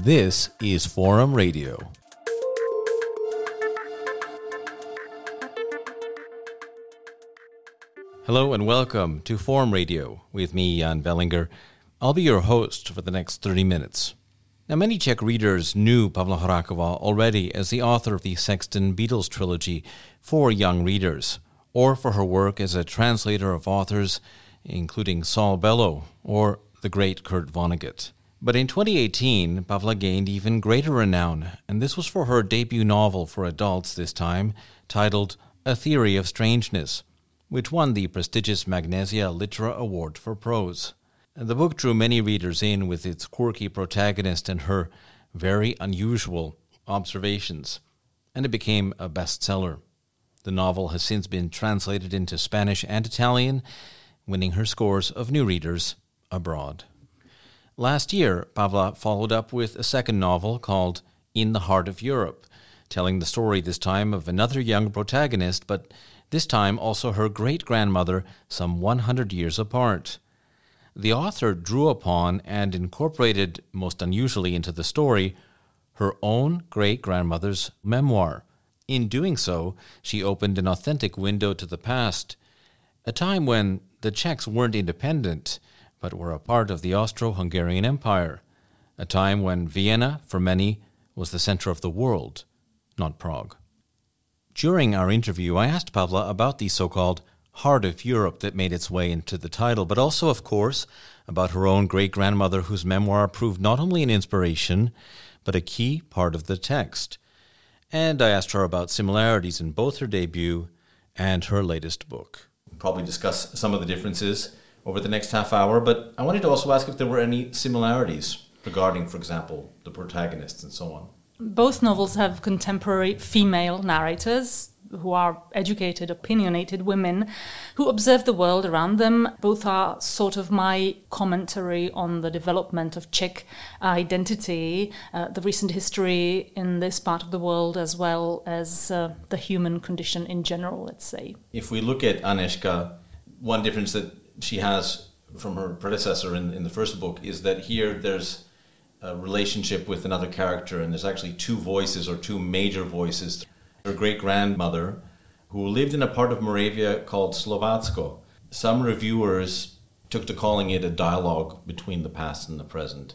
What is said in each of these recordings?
This is Forum Radio. Hello and welcome to Forum Radio with me, Jan Velinger. I'll be your host for the next 30 minutes. Now, many Czech readers knew Pavla Horáková already as the author of the Sexton Beetles trilogy for young readers, or for her work as a translator of authors, including Saul Bellow or the great Kurt Vonnegut. But in 2018, Pavla gained even greater renown, and this was for her debut novel for adults this time, titled A Theory of Strangeness, which won the prestigious Magnesia Litera Award for prose. The book drew many readers in with its quirky protagonist and her very unusual observations, and it became a bestseller. The novel has since been translated into Spanish and Italian, winning her scores of new readers abroad. Last year, Pavla followed up with a second novel called In the Heart of Europe, telling the story this time of another young protagonist, but this time also her great grandmother, some 100 years apart. The author drew upon and incorporated, most unusually into the story, her own great grandmother's memoir. In doing so, she opened an authentic window to the past, a time when the Czechs weren't independent, but were a part of the Austro Hungarian Empire, a time when Vienna, for many, was the center of the world, not Prague. During our interview, I asked Pavla about the so called heart of Europe that made its way into the title, but also, of course, about her own great grandmother, whose memoir proved not only an inspiration, but a key part of the text. And I asked her about similarities in both her debut and her latest book. Probably discuss some of the differences over the next half hour, but I wanted to also ask if there were any similarities regarding, for example, the protagonists and so on. Both novels have contemporary female narrators who are educated, opinionated women who observe the world around them. Both are sort of my commentary on the development of Czech identity, uh, the recent history in this part of the world, as well as uh, the human condition in general, let's say. If we look at Anežka, one difference that she has from her predecessor in, in the first book is that here there's a relationship with another character, and there's actually two voices or two major voices her great grandmother, who lived in a part of Moravia called Slovácko. Some reviewers took to calling it a dialogue between the past and the present.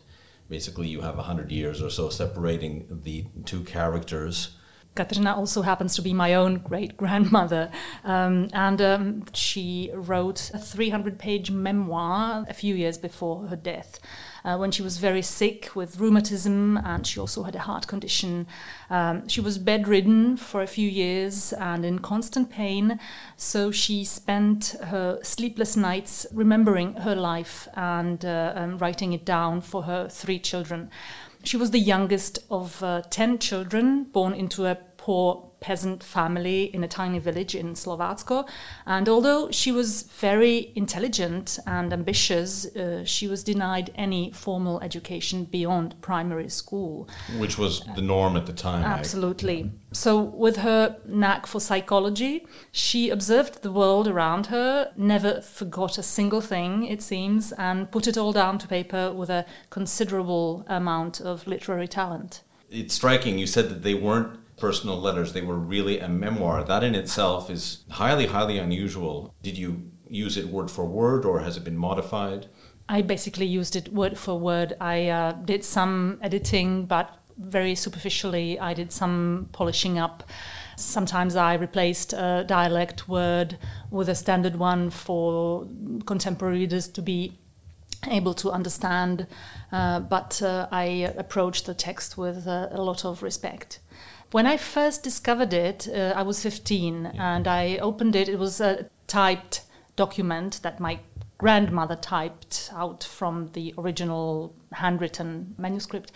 Basically, you have a hundred years or so separating the two characters. Katerina also happens to be my own great grandmother, um, and um, she wrote a 300 page memoir a few years before her death uh, when she was very sick with rheumatism and she also had a heart condition. Um, she was bedridden for a few years and in constant pain, so she spent her sleepless nights remembering her life and uh, um, writing it down for her three children. She was the youngest of uh, 10 children born into a poor peasant family in a tiny village in Slovácko. And although she was very intelligent and ambitious, uh, she was denied any formal education beyond primary school. Which was the norm at the time. Absolutely. So, with her knack for psychology, she observed the world around her, never forgot a single thing, it seems, and put it all down to paper with a considerable amount of literary talent. It's striking. You said that they weren't personal letters. They were really a memoir. That in itself is highly, highly unusual. Did you use it word for word or has it been modified? I basically used it word for word. I uh, did some editing, but very superficially. I did some polishing up. Sometimes I replaced a dialect word with a standard one for contemporary readers to be able to understand, uh, but uh, I approached the text with uh, a lot of respect. When I first discovered it, uh, I was 15 yeah. and I opened it. It was a typed document that my grandmother typed out from the original handwritten manuscript.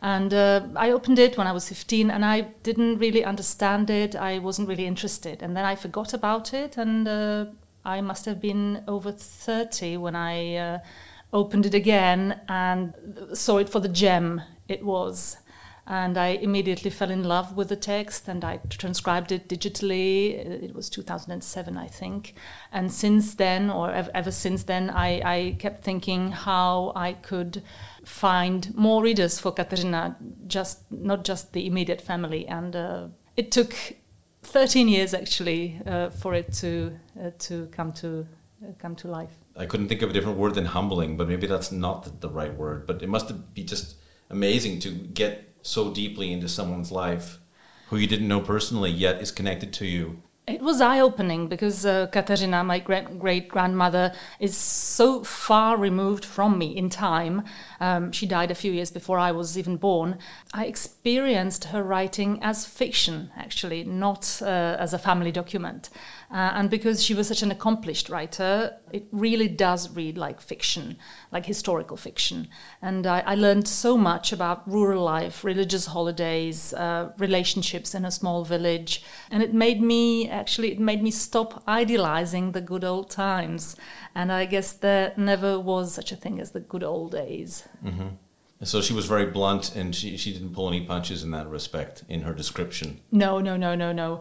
And uh, I opened it when I was 15 and I didn't really understand it. I wasn't really interested. And then I forgot about it. And uh, I must have been over 30 when I uh, opened it again and saw it for the gem it was and I immediately fell in love with the text and I transcribed it digitally. It was 2007, I think. And since then, or ever since then, I, I kept thinking how I could find more readers for Kateřina, just not just the immediate family. And uh, it took 13 years actually uh, for it to uh, to come to uh, come to life. I couldn't think of a different word than humbling, but maybe that's not the right word. But it must be just amazing to get so deeply into someone's life who you didn't know personally yet is connected to you it was eye opening because uh, Katerina, my great great grandmother, is so far removed from me in time. Um, she died a few years before I was even born. I experienced her writing as fiction, actually, not uh, as a family document. Uh, and because she was such an accomplished writer, it really does read like fiction, like historical fiction. And I, I learned so much about rural life, religious holidays, uh, relationships in a small village. And it made me, actually, it made me stop idealizing the good old times. And I guess there never was such a thing as the good old days. Mm-hmm. So she was very blunt, and she, she didn't pull any punches in that respect in her description. No, no, no, no, no.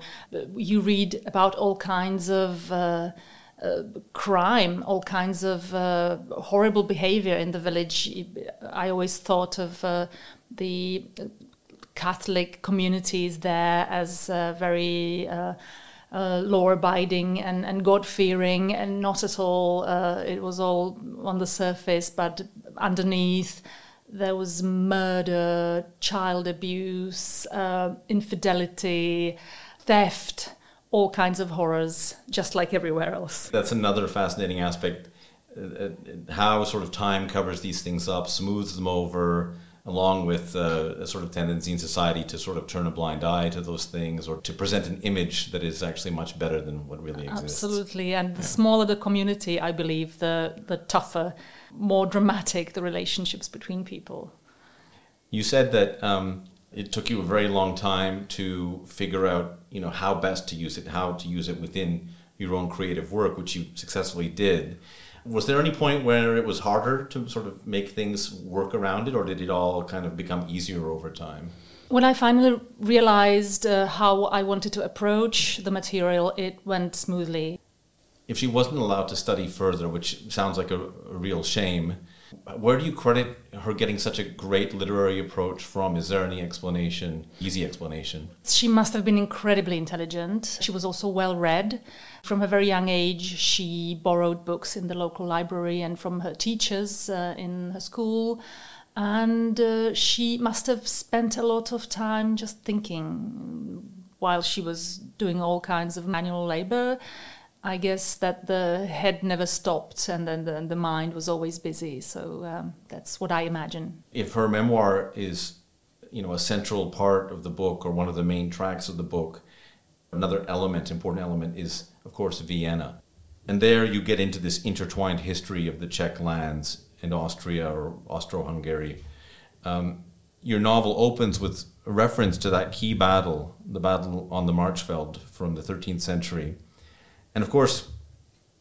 You read about all kinds of uh, uh, crime, all kinds of uh, horrible behavior in the village. I always thought of uh, the Catholic communities there as uh, very. Uh, uh, law abiding and, and God fearing, and not at all, uh, it was all on the surface, but underneath, there was murder, child abuse, uh, infidelity, theft, all kinds of horrors, just like everywhere else. That's another fascinating aspect. Uh, uh how sort of time covers these things up, smooths them over, along with uh, a sort of tendency in society to sort of turn a blind eye to those things or to present an image that is actually much better than what really exists. Absolutely. And the smaller the community, I believe, the, the tougher more dramatic the relationships between people. You said that um, it took you a very long time to figure out, you know, how best to use it, how to use it within your own creative work, which you successfully did. Was there any point where it was harder to sort of make things work around it, or did it all kind of become easier over time? When I finally realized uh, how I wanted to approach the material, it went smoothly if she wasn't allowed to study further, which sounds like a, a, real shame, where do you credit her getting such a great literary approach from? Is there any explanation, easy explanation? She must have been incredibly intelligent. She was also well read. From a very young age, she borrowed books in the local library and from her teachers uh, in her school. And uh, she must have spent a lot of time just thinking while she was doing all kinds of manual labor I guess that the head never stopped and then the, the mind was always busy. So um, that's what I imagine. If her memoir is, you know, a central part of the book or one of the main tracks of the book, another element, important element, is of course Vienna. And there you get into this intertwined history of the Czech lands and Austria or Austro-Hungary. Um, your novel opens with a reference to that key battle, the battle on the Marchfeld from the 13th century and of course,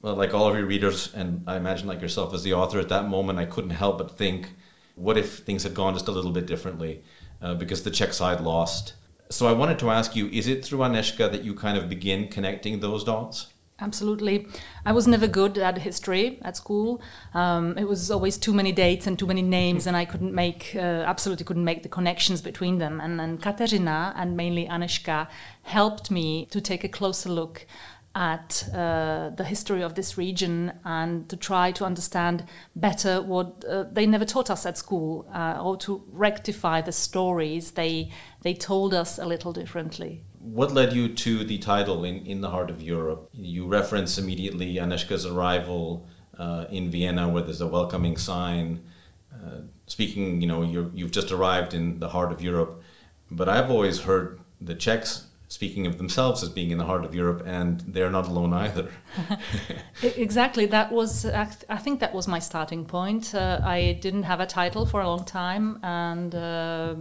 well, like all of your readers, and I imagine like yourself as the author, at that moment I couldn't help but think, what if things had gone just a little bit differently? Uh, because the Czech side lost. So I wanted to ask you, is it through Anežka that you kind of begin connecting those dots? Absolutely. I was never good at history at school. Um, it was always too many dates and too many names, and I couldn't make, uh, absolutely couldn't make the connections between them. And then Katerina and mainly Anežka helped me to take a closer look at uh, the history of this region and to try to understand better what uh, they never taught us at school uh, or to rectify the stories they they told us a little differently. What led you to the title in, in the heart of Europe? You reference immediately Anežka's arrival uh, in Vienna where there's a welcoming sign uh, speaking you know you you've just arrived in the heart of Europe. But I've always heard the Czechs speaking of themselves as being in the heart of Europe, and they're not alone either. exactly. That was, I think, that was my starting point. Uh, I didn't have a title for a long time, and uh,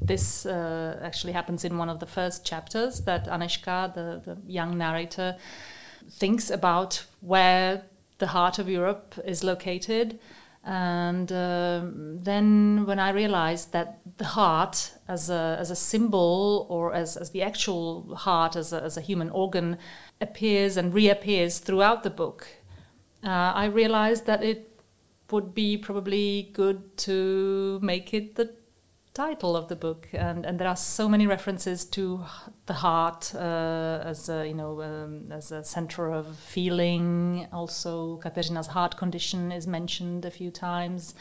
this uh, actually happens in one of the first chapters that Anežka, the, the young narrator, thinks about where the heart of Europe is located. And uh, then when I realized that the heart, as a, as a symbol or as, as the actual heart, as a, as a human organ, appears and reappears throughout the book, uh, I realized that it would be probably good to make it the title of the book, and, and there are so many references to the heart uh, as a, you know um, as a center of feeling. Also, Katerina's heart condition is mentioned a few times.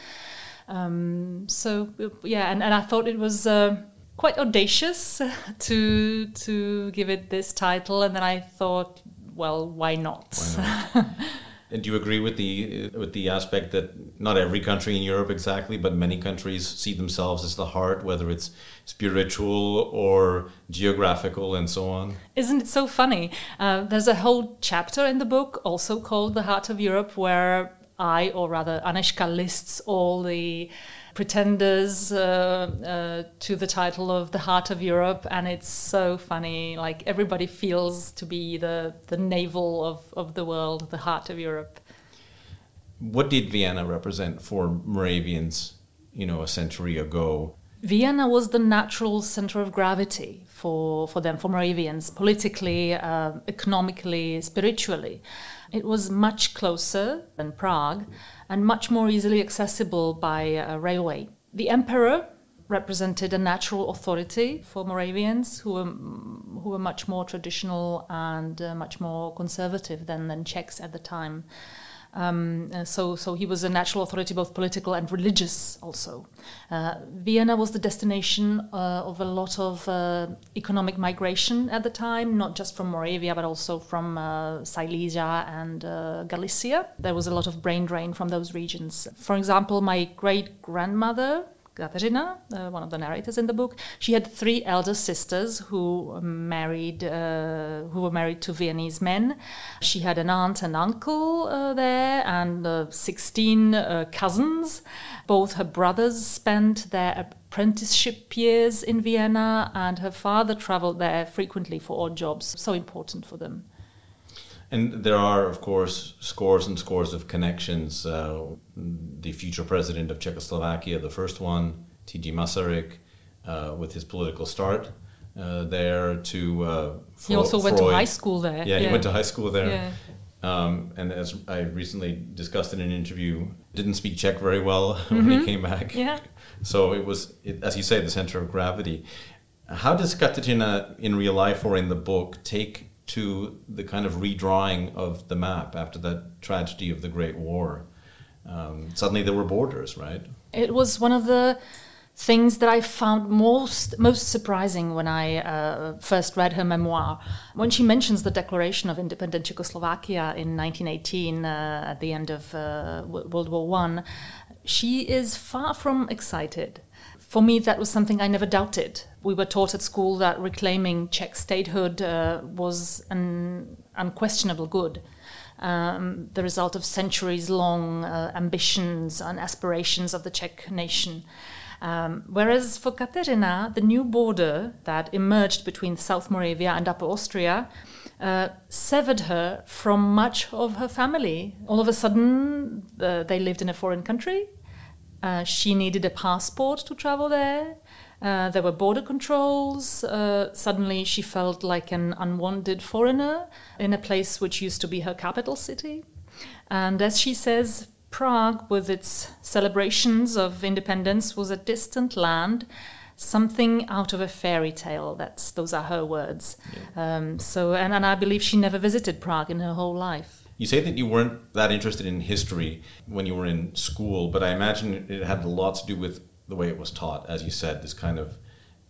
Um, so yeah, and, and I thought it was. Uh, quite audacious to to give it this title and then I thought well why not, why not? And do you agree with the with the aspect that not every country in Europe exactly, but many countries see themselves as the heart, whether it's spiritual or geographical and so on? Isn't it so funny? Uh, there's a whole chapter in the book, also called "The Heart of Europe," where I, or rather Anežka, lists all the pretenders uh, uh, to the title of the heart of Europe, and it's so funny. Like everybody feels to be the the navel of of the world, the heart of Europe. What did Vienna represent for Moravians, you know, a century ago? Vienna was the natural center of gravity for, for them, for Moravians, politically, uh, economically, spiritually. It was much closer than Prague and much more easily accessible by railway. The emperor represented a natural authority for Moravians who were, who were much more traditional and uh, much more conservative than, than Czechs at the time. Um, uh, so, so he was a natural authority, both political and religious, also. Uh, Vienna was the destination uh, of a lot of uh, economic migration at the time, not just from Moravia, but also from uh, Silesia and uh, Galicia. There was a lot of brain drain from those regions. For example, my great grandmother Katerina, uh, one of the narrators in the book, she had three elder sisters who married, uh, who were married to Viennese men. She had an aunt and uncle uh, there, and uh, sixteen uh, cousins. Both her brothers spent their apprenticeship years in Vienna, and her father traveled there frequently for odd jobs. So important for them. And there are, of course, scores and scores of connections. Uh, the future president of Czechoslovakia, the first one, T.G. Masaryk, uh, with his political start uh, there to. Uh, he also Freud. went to high school there. Yeah, yeah, he went to high school there. Yeah. Um, and as I recently discussed in an interview, didn't speak Czech very well mm-hmm. when he mm-hmm. came back. Yeah. So it was, it, as you say, the center of gravity. How does Katerina in real life or in the book take to the kind of redrawing of the map after that tragedy of the Great War. Um, suddenly there were borders, right? It was one of the things that I found most most surprising when I uh, first read her memoir. When she mentions the declaration of independent Czechoslovakia in 1918 uh, at the end of uh, World War One, she is far from excited for me, that was something I never doubted. We were taught at school that reclaiming Czech statehood uh, was an unquestionable good, um, the result of centuries long uh, ambitions and aspirations of the Czech nation. Um, whereas for Katerina, the new border that emerged between South Moravia and Upper Austria uh, severed her from much of her family. All of a sudden, uh, they lived in a foreign country. Uh, she needed a passport to travel there. Uh, there were border controls. Uh, suddenly, she felt like an unwanted foreigner in a place which used to be her capital city. And as she says, Prague, with its celebrations of independence, was a distant land, something out of a fairy tale. That's those are her words. Yeah. Um, so, and, and I believe she never visited Prague in her whole life. You say that you weren't that interested in history when you were in school, but I imagine it had a lot to do with the way it was taught. As you said, this kind of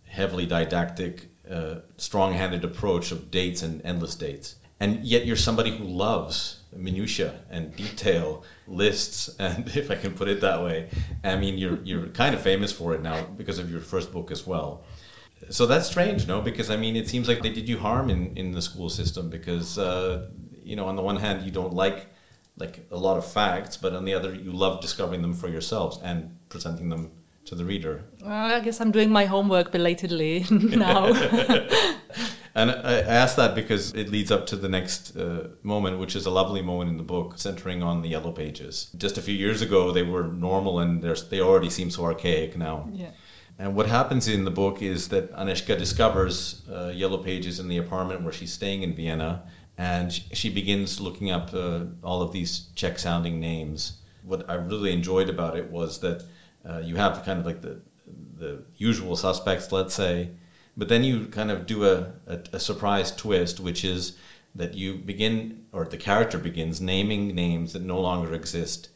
heavily didactic, uh, strong handed approach of dates and endless dates. And yet you're somebody who loves minutia and detail lists and if I can put it that way I mean you're you're kind of famous for it now because of your first book as well so that's strange no because I mean it seems like they did you harm in in the school system because uh, you know, on the one hand, you don't like like a lot of facts, but on the other, you love discovering them for yourselves and presenting them to the reader. Well, I guess I'm doing my homework belatedly now. And I ask that because it leads up to the next uh, moment, which is a lovely moment in the book, centering on the yellow pages. Just a few years ago, they were normal and they already seem so archaic now. Yeah. And what happens in the book is that Anežka discovers uh, yellow pages in the apartment where she's staying in Vienna, and she begins looking up uh, all of these Czech sounding names. What I really enjoyed about it was that uh, you have kind of like the the usual suspects, let's say, but then you kind of do a, a, a surprise twist, which is that you begin, or the character begins, naming names that no longer exist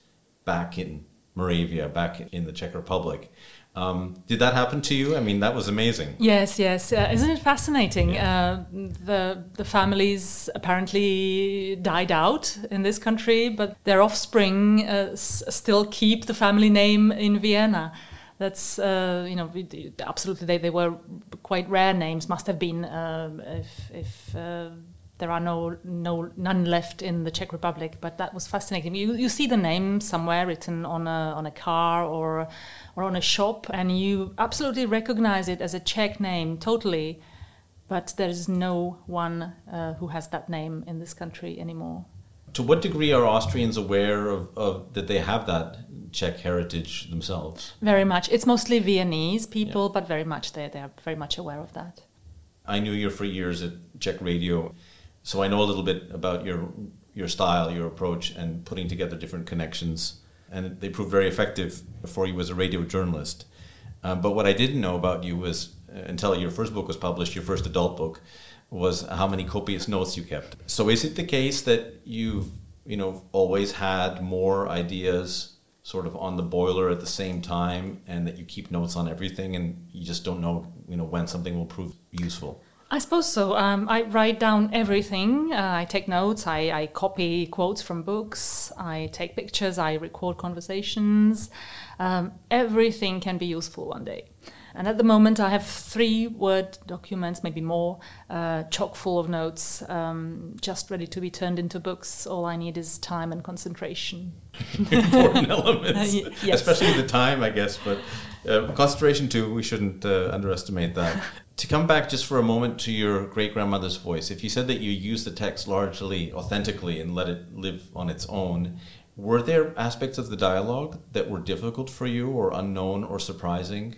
back in Moravia, back in the Czech Republic. Um, did that happen to you? I mean, that was amazing. Yes, yes. Uh, isn't it fascinating? Yeah. Uh, the the families apparently died out in this country, but their offspring uh, s- still keep the family name in Vienna that's uh, you know absolutely they, they were quite rare names must have been uh, if if uh, there are no no none left in the Czech Republic but that was fascinating you you see the name somewhere written on a on a car or or on a shop and you absolutely recognize it as a Czech name totally but there is no one uh, who has that name in this country anymore to what degree are Austrians aware of, of that they have that Czech heritage themselves? Very much. It's mostly Viennese people, yeah. but very much they they are very much aware of that. I knew you for years at Czech Radio, so I know a little bit about your your style, your approach, and putting together different connections, and they proved very effective for you as a radio journalist. Um, but what I didn't know about you was uh, until your first book was published, your first adult book, was how many copious notes you kept. So is it the case that you've you know always had more ideas sort of on the boiler at the same time and that you keep notes on everything and you just don't know you know when something will prove useful I suppose so. Um, I write down everything. Uh, I take notes. I, I, copy quotes from books. I take pictures. I record conversations. Um, everything can be useful one day. And at the moment, I have three Word documents, maybe more, uh, chock full of notes, um, just ready to be turned into books. All I need is time and concentration. Important elements, uh, yes. especially the time, I guess. But uh, concentration too. We shouldn't uh, underestimate that. to come back just for a moment to your great grandmother's voice, if you said that you used the text largely authentically and let it live on its own, were there aspects of the dialogue that were difficult for you or unknown or surprising?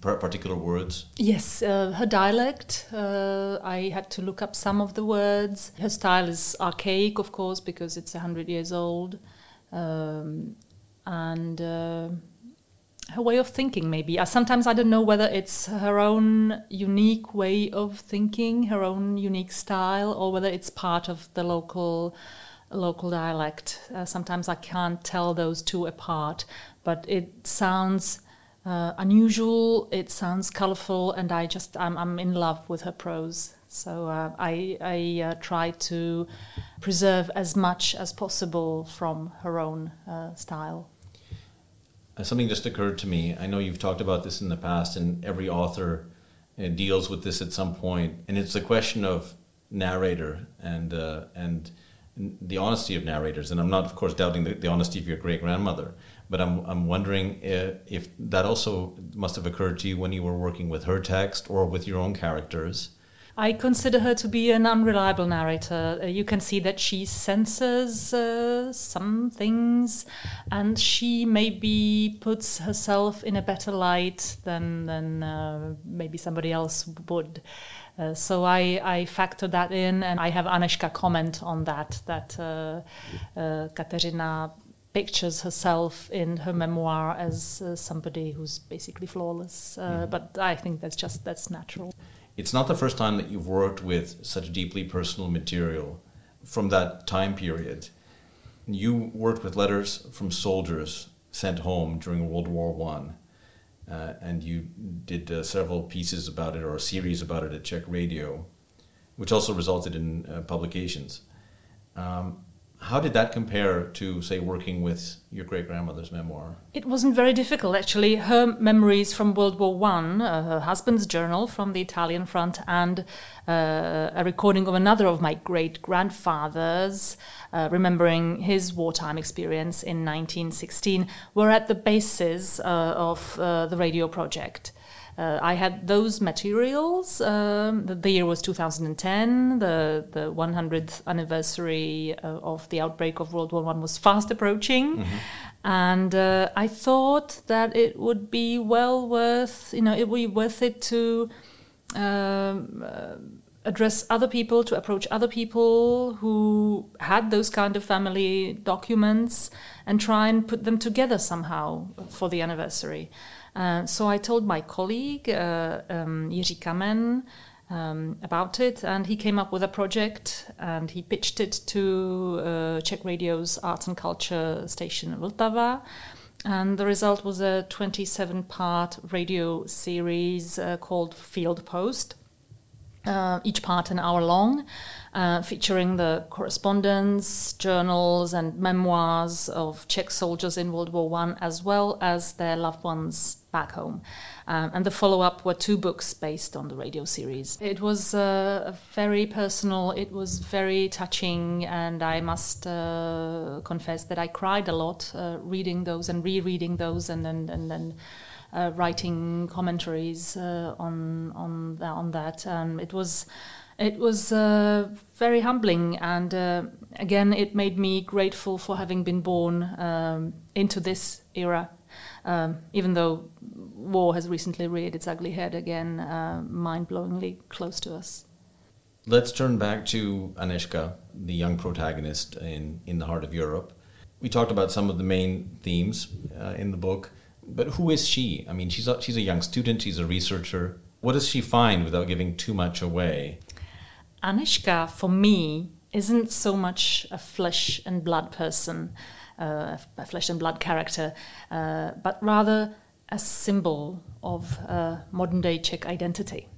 particular words? Yes, uh, her dialect. Uh, I had to look up some of the words. Her style is archaic, of course, because it's a hundred years old, um, and uh, her way of thinking. Maybe sometimes I don't know whether it's her own unique way of thinking, her own unique style, or whether it's part of the local local dialect. Uh, sometimes I can't tell those two apart, but it sounds uh, unusual. It sounds colorful, and I just I'm, I'm in love with her prose. So uh, I I uh, try to preserve as much as possible from her own uh, style. Uh, something just occurred to me. I know you've talked about this in the past, and every author uh, deals with this at some point. and it's a question of narrator and and the honesty of narrators. And I'm not, of course, doubting the, the honesty of your great grandmother but I'm, I'm wondering if, if that also must have occurred to you when you were working with her text or with your own characters. I consider her to be an unreliable narrator. Uh, you can see that she censors uh, some things, and she maybe puts herself in a better light than than uh, maybe somebody else would. Uh, so I, I factor that in, and I have Anežka comment on that. That uh, uh, Kateřina pictures herself in her memoir as uh, somebody who's basically flawless. Uh, mm. But I think that's just that's natural. It's not the first time that you've worked with such deeply personal material from that time period. You worked with letters from soldiers sent home during World War One, uh, and you did uh, several pieces about it or a series about it at Czech Radio, which also resulted in uh, publications. Um, how did that compare to, say, working with your great grandmother's memoir? It wasn't very difficult, actually. Her memories from World War One, uh, her husband's journal from the Italian front, and uh, a recording of another of my great grandfathers, uh, remembering his wartime experience in 1916, were at the basis uh, of uh, the radio project. Uh, I had those materials. Um, the, the, year was 2010. The the 100th anniversary uh, of the outbreak of World War One was fast approaching, mm-hmm. and uh, I thought that it would be well worth you know it would be worth it to. Um, uh, address other people, to approach other people who had those kind of family documents and try and put them together somehow for the anniversary. Uh, so I told my colleague, uh, um, Jiří Kamen, um, about it, and he came up with a project and he pitched it to uh, Czech Radio's Arts and Culture station Vltava. And the result was a 27 part radio series uh, called Field Post, uh, each part an hour long uh, featuring the correspondence, journals, and memoirs of Czech soldiers in World War One, as well as their loved ones back home. Um, and the follow up were two books based on the radio series. It was uh, very personal, it was very touching, and I must uh, confess that I cried a lot uh, reading those and rereading those and then. And, and, uh, writing commentaries uh, on on that, on that. Um, it was it was uh, very humbling, and uh, again, it made me grateful for having been born um, into this era. Um, even though war has recently reared its ugly head again, uh, mind blowingly close to us. Let's turn back to Anežka, the young protagonist in, in The Heart of Europe. We talked about some of the main themes uh, in the book, but who is she? I mean, she's a, she's a young student, she's a researcher. What does she find without giving too much away? Anežka, for me, isn't so much a flesh and blood person, uh, a flesh and blood character, uh, but rather a symbol of uh, modern day Czech identity.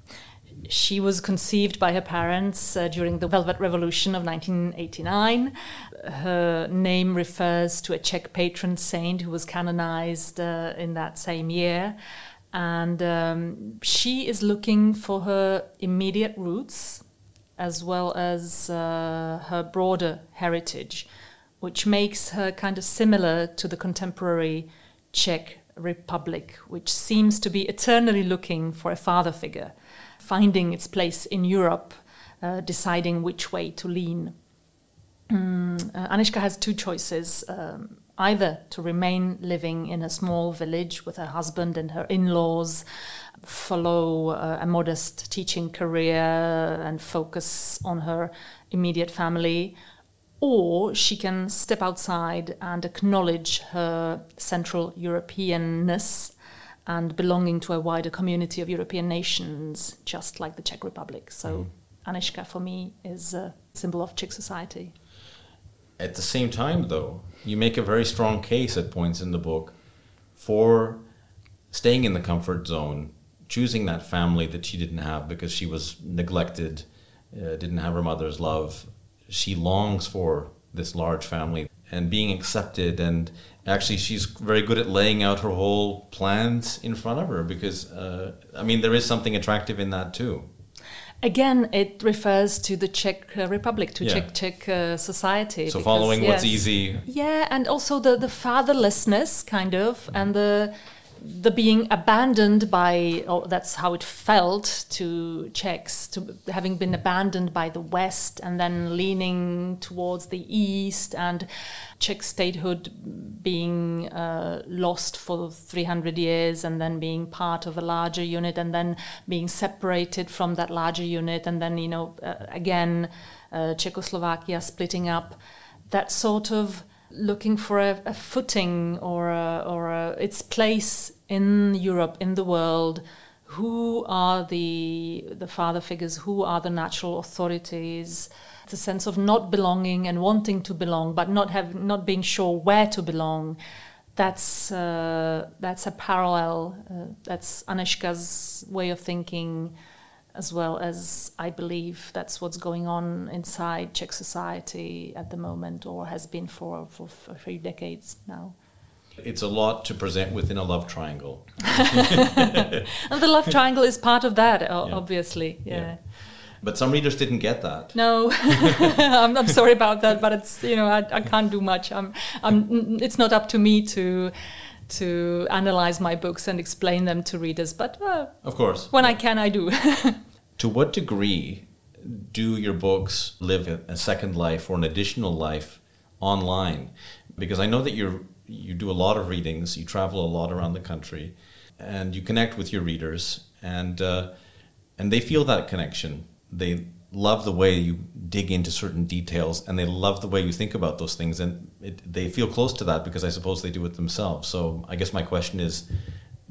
She was conceived by her parents uh, during the Velvet Revolution of 1989. Her name refers to a Czech patron saint who was canonized uh, in that same year. And um, she is looking for her immediate roots as well as uh, her broader heritage, which makes her kind of similar to the contemporary Czech Republic, which seems to be eternally looking for a father figure, finding its place in Europe, uh, deciding which way to lean. Mm, uh, Anežka has two choices. Um, either to remain living in a small village with her husband and her in laws, follow uh, a modest teaching career and focus on her immediate family, or she can step outside and acknowledge her Central Europeanness and belonging to a wider community of European nations, just like the Czech Republic. So, mm. Anežka for me is a symbol of Czech society. At the same time, though, you make a very strong case at points in the book for staying in the comfort zone choosing that family that she didn't have because she was neglected, uh, didn't have her mother's love. She longs for this large family and being accepted. And actually, she's very good at laying out her whole plans in front of her because, uh, I mean, there is something attractive in that too. Again, it refers to the Czech uh, Republic, to yeah. Czech Czech uh, society. So because, following yes, what's easy. Yeah, and also the the fatherlessness, kind of, mm-hmm. and the the being abandoned by, oh, that's how it felt to Czechs, to having been abandoned by the West and then leaning towards the East, and Czech statehood being uh, lost for 300 years and then being part of a larger unit and then being separated from that larger unit, and then, you know, uh, again, uh, Czechoslovakia splitting up. That sort of looking for a, a footing or a, or a, its place in Europe, in the world. Who are the the father figures? Who are the natural authorities? The sense of not belonging and wanting to belong, but not have not being sure where to belong. That's uh, that's a parallel. Uh, that's Anežka's way of thinking as well as I believe that's what's going on inside Czech society at the moment, or has been for, for, for a few decades now. It's a lot to present within a love triangle. and the love triangle is part of that, yeah. obviously. yeah. yeah. But some readers didn't get that. No, I'm, I'm, sorry about that, but it's you know I, I can't do much. I'm, I'm, it's not up to me to to analyze my books and explain them to readers. But uh, of course, when I can, I do. To what degree do your books live a second life or an additional life online? Because I know that you're you do a lot of readings, you travel a lot around the country, and you connect with your readers, and uh, and they feel that connection. They love the way you dig into certain details and they love the way you think about those things and it, they feel close to that because i suppose they do it themselves so i guess my question is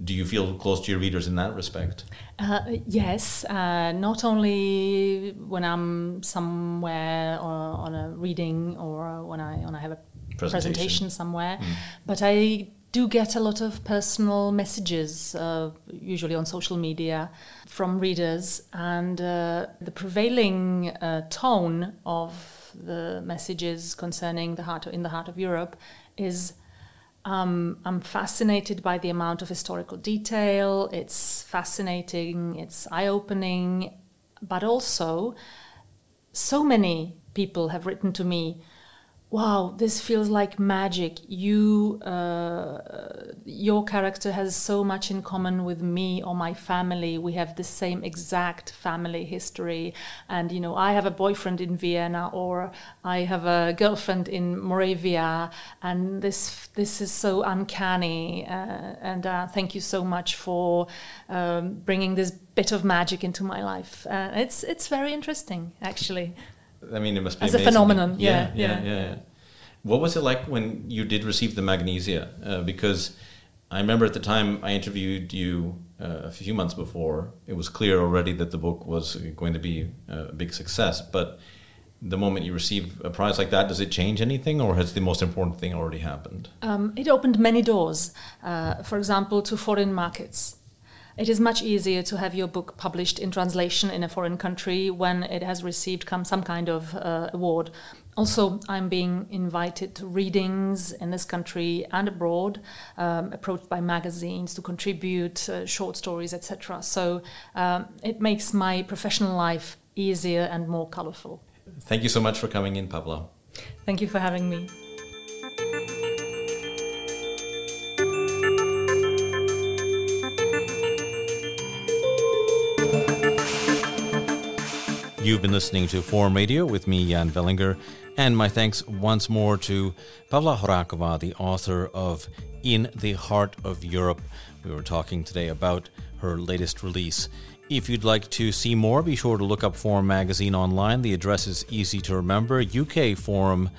do you feel close to your readers in that respect uh, yes uh, not only when i'm somewhere or on a reading or when i when i have a presentation, presentation somewhere mm. but i do get a lot of personal messages, uh, usually on social media, from readers, and uh, the prevailing uh, tone of the messages concerning the heart in the heart of Europe is. Um, I'm fascinated by the amount of historical detail. It's fascinating. It's eye-opening, but also, so many people have written to me wow this feels like magic. You uh, your character has so much in common with me or my family. We have the same exact family history. And you know i have a boyfriend in vienna or i have a girlfriend in moravia. And this this is so uncanny. Uh, and uh, thank you so much for um, bringing this bit of magic into my life. Uh, it's it's very interesting actually I mean, it must be as amazing. a phenomenon. Yeah yeah, yeah yeah, yeah, What was it like when you did receive the magnesia? Uh, because I remember at the time I interviewed you uh, a few months before. It was clear already that the book was going to be a big success. But the moment you receive a prize like that, does it change anything, or has the most important thing already happened? Um, it opened many doors. Uh, for example, to foreign markets. It is much easier to have your book published in translation in a foreign country when it has received some kind of uh, award. Also, I'm being invited to readings in this country and abroad, um, approached by magazines to contribute uh, short stories, etc. So um, it makes my professional life easier and more colorful. Thank you so much for coming in, Pavla. Thank you for having me. You've been listening to Forum Radio with me, Jan Velinger, and my thanks once more to Pavla Horakova, the author of In the Heart of Europe. We were talking today about her latest release. If you'd like to see more, be sure to look up Forum Magazine online. The address is easy to remember ukforum.cz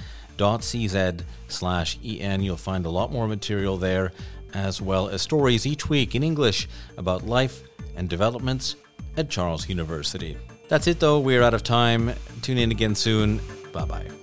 slash en. You'll find a lot more material there, as well as stories each week in English about life and developments at Charles University. That's it, though. We're out of time. Tune in again soon. Bye bye.